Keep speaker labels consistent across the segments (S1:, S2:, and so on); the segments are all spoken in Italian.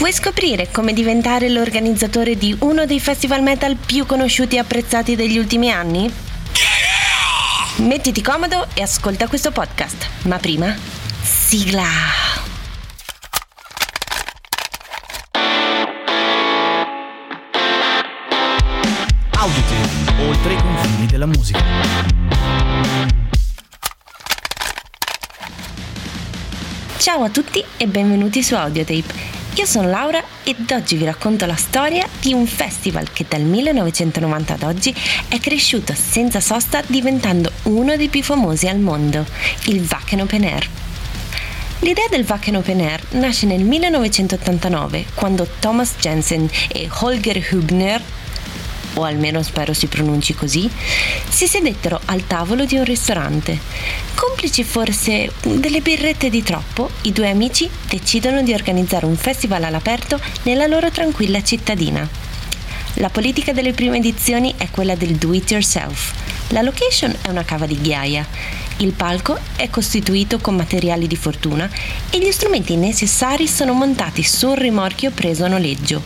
S1: Vuoi scoprire come diventare l'organizzatore di uno dei festival metal più conosciuti e apprezzati degli ultimi anni? Mettiti comodo e ascolta questo podcast. Ma prima, sigla!
S2: Audite, oltre i confini della musica.
S1: Ciao a tutti e benvenuti su Audiotape. Io sono Laura ed oggi vi racconto la storia di un festival che dal 1990 ad oggi è cresciuto senza sosta diventando uno dei più famosi al mondo, il Wacken Open Air. L'idea del Wacken Open Air nasce nel 1989 quando Thomas Jensen e Holger Hübner o almeno spero si pronunci così, si sedettero al tavolo di un ristorante. Complici forse delle birrette di troppo, i due amici decidono di organizzare un festival all'aperto nella loro tranquilla cittadina. La politica delle prime edizioni è quella del do it yourself. La location è una cava di ghiaia. Il palco è costituito con materiali di fortuna e gli strumenti necessari sono montati sul rimorchio preso a noleggio.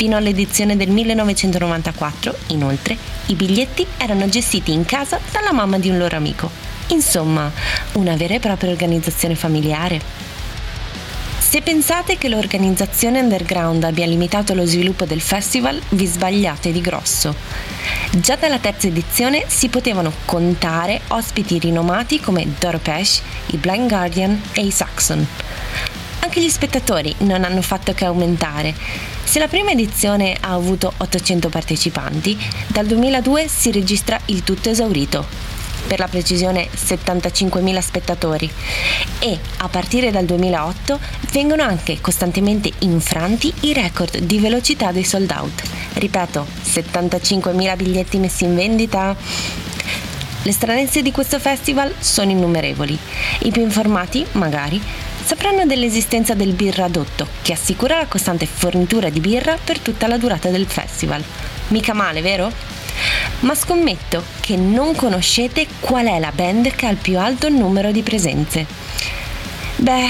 S1: Fino all'edizione del 1994, inoltre, i biglietti erano gestiti in casa dalla mamma di un loro amico. Insomma, una vera e propria organizzazione familiare. Se pensate che l'organizzazione underground abbia limitato lo sviluppo del festival, vi sbagliate di grosso. Già dalla terza edizione si potevano contare ospiti rinomati come Dorpesh, i Blind Guardian e i Saxon. Anche gli spettatori non hanno fatto che aumentare. Se la prima edizione ha avuto 800 partecipanti, dal 2002 si registra il tutto esaurito, per la precisione 75.000 spettatori e a partire dal 2008 vengono anche costantemente infranti i record di velocità dei sold out. Ripeto, 75.000 biglietti messi in vendita. Le stranezze di questo festival sono innumerevoli. I più informati, magari, sapranno dell'esistenza del birradotto, che assicura la costante fornitura di birra per tutta la durata del festival. Mica male, vero? Ma scommetto che non conoscete qual è la band che ha il più alto numero di presenze. Beh,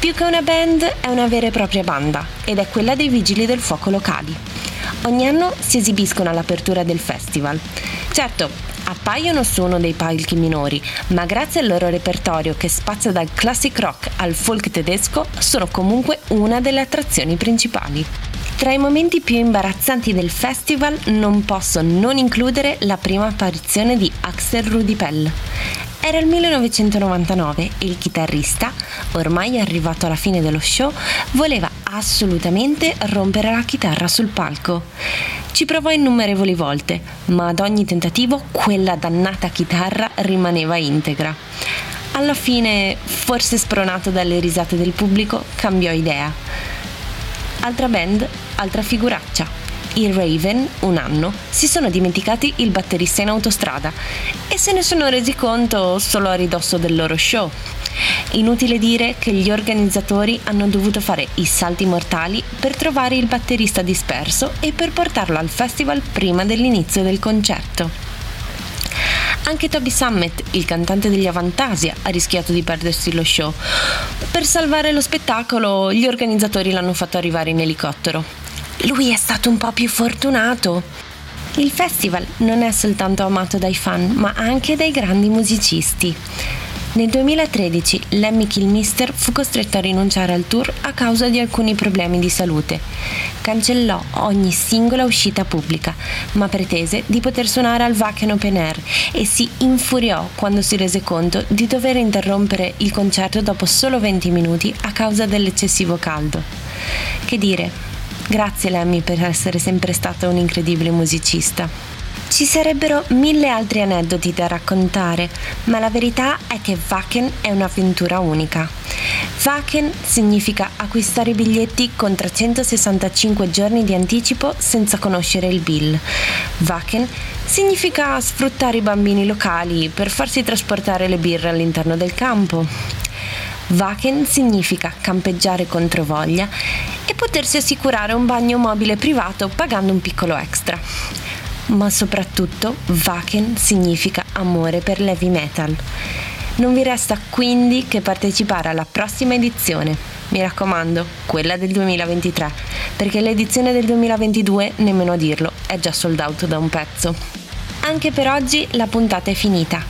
S1: più che una band è una vera e propria banda ed è quella dei vigili del fuoco locali. Ogni anno si esibiscono all'apertura del festival. Certo, appaiono su uno dei palchi minori, ma grazie al loro repertorio che spazia dal classic rock al folk tedesco, sono comunque una delle attrazioni principali. Tra i momenti più imbarazzanti del festival non posso non includere la prima apparizione di Axel Rudipell. Era il 1999 e il chitarrista, ormai arrivato alla fine dello show, voleva assolutamente rompere la chitarra sul palco. Ci provò innumerevoli volte, ma ad ogni tentativo quella dannata chitarra rimaneva integra. Alla fine, forse spronato dalle risate del pubblico, cambiò idea. Altra band, altra figuraccia i Raven, un anno, si sono dimenticati il batterista in autostrada e se ne sono resi conto solo a ridosso del loro show. Inutile dire che gli organizzatori hanno dovuto fare i salti mortali per trovare il batterista disperso e per portarlo al festival prima dell'inizio del concerto. Anche Toby Summit, il cantante degli Avantasia, ha rischiato di perdersi lo show. Per salvare lo spettacolo, gli organizzatori l'hanno fatto arrivare in elicottero. Lui è stato un po' più fortunato. Il festival non è soltanto amato dai fan, ma anche dai grandi musicisti. Nel 2013 Lemmy Kilmister fu costretto a rinunciare al tour a causa di alcuni problemi di salute. Cancellò ogni singola uscita pubblica, ma pretese di poter suonare al Wacken Open Air e si infuriò quando si rese conto di dover interrompere il concerto dopo solo 20 minuti a causa dell'eccessivo caldo. Che dire, Grazie Lemmy per essere sempre stata un incredibile musicista. Ci sarebbero mille altri aneddoti da raccontare, ma la verità è che Wacken è un'avventura unica. Wacken significa acquistare i biglietti con 365 giorni di anticipo senza conoscere il bill. Wacken significa sfruttare i bambini locali per farsi trasportare le birre all'interno del campo. Wacken significa campeggiare contro voglia e potersi assicurare un bagno mobile privato pagando un piccolo extra. Ma soprattutto Wacken significa amore per l'heavy metal. Non vi resta quindi che partecipare alla prossima edizione. Mi raccomando, quella del 2023, perché l'edizione del 2022, nemmeno a dirlo, è già sold out da un pezzo. Anche per oggi la puntata è finita.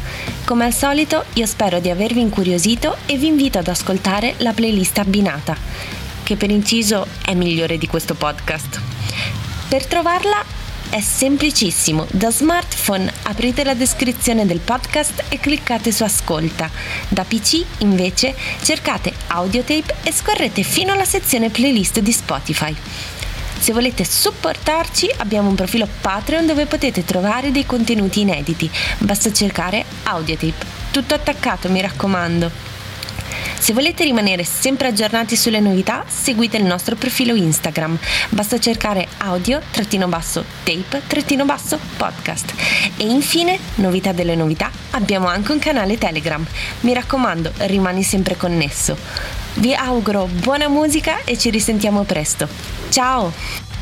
S1: Come al solito io spero di avervi incuriosito e vi invito ad ascoltare la playlist abbinata, che per inciso è migliore di questo podcast. Per trovarla è semplicissimo, da smartphone aprite la descrizione del podcast e cliccate su ascolta. Da PC invece cercate audiotape e scorrete fino alla sezione playlist di Spotify. Se volete supportarci abbiamo un profilo Patreon dove potete trovare dei contenuti inediti, basta cercare audiotape. Tutto attaccato mi raccomando. Se volete rimanere sempre aggiornati sulle novità, seguite il nostro profilo Instagram. Basta cercare audio-tape-podcast. E infine, novità delle novità, abbiamo anche un canale Telegram. Mi raccomando, rimani sempre connesso. Vi auguro buona musica e ci risentiamo presto. Ciao!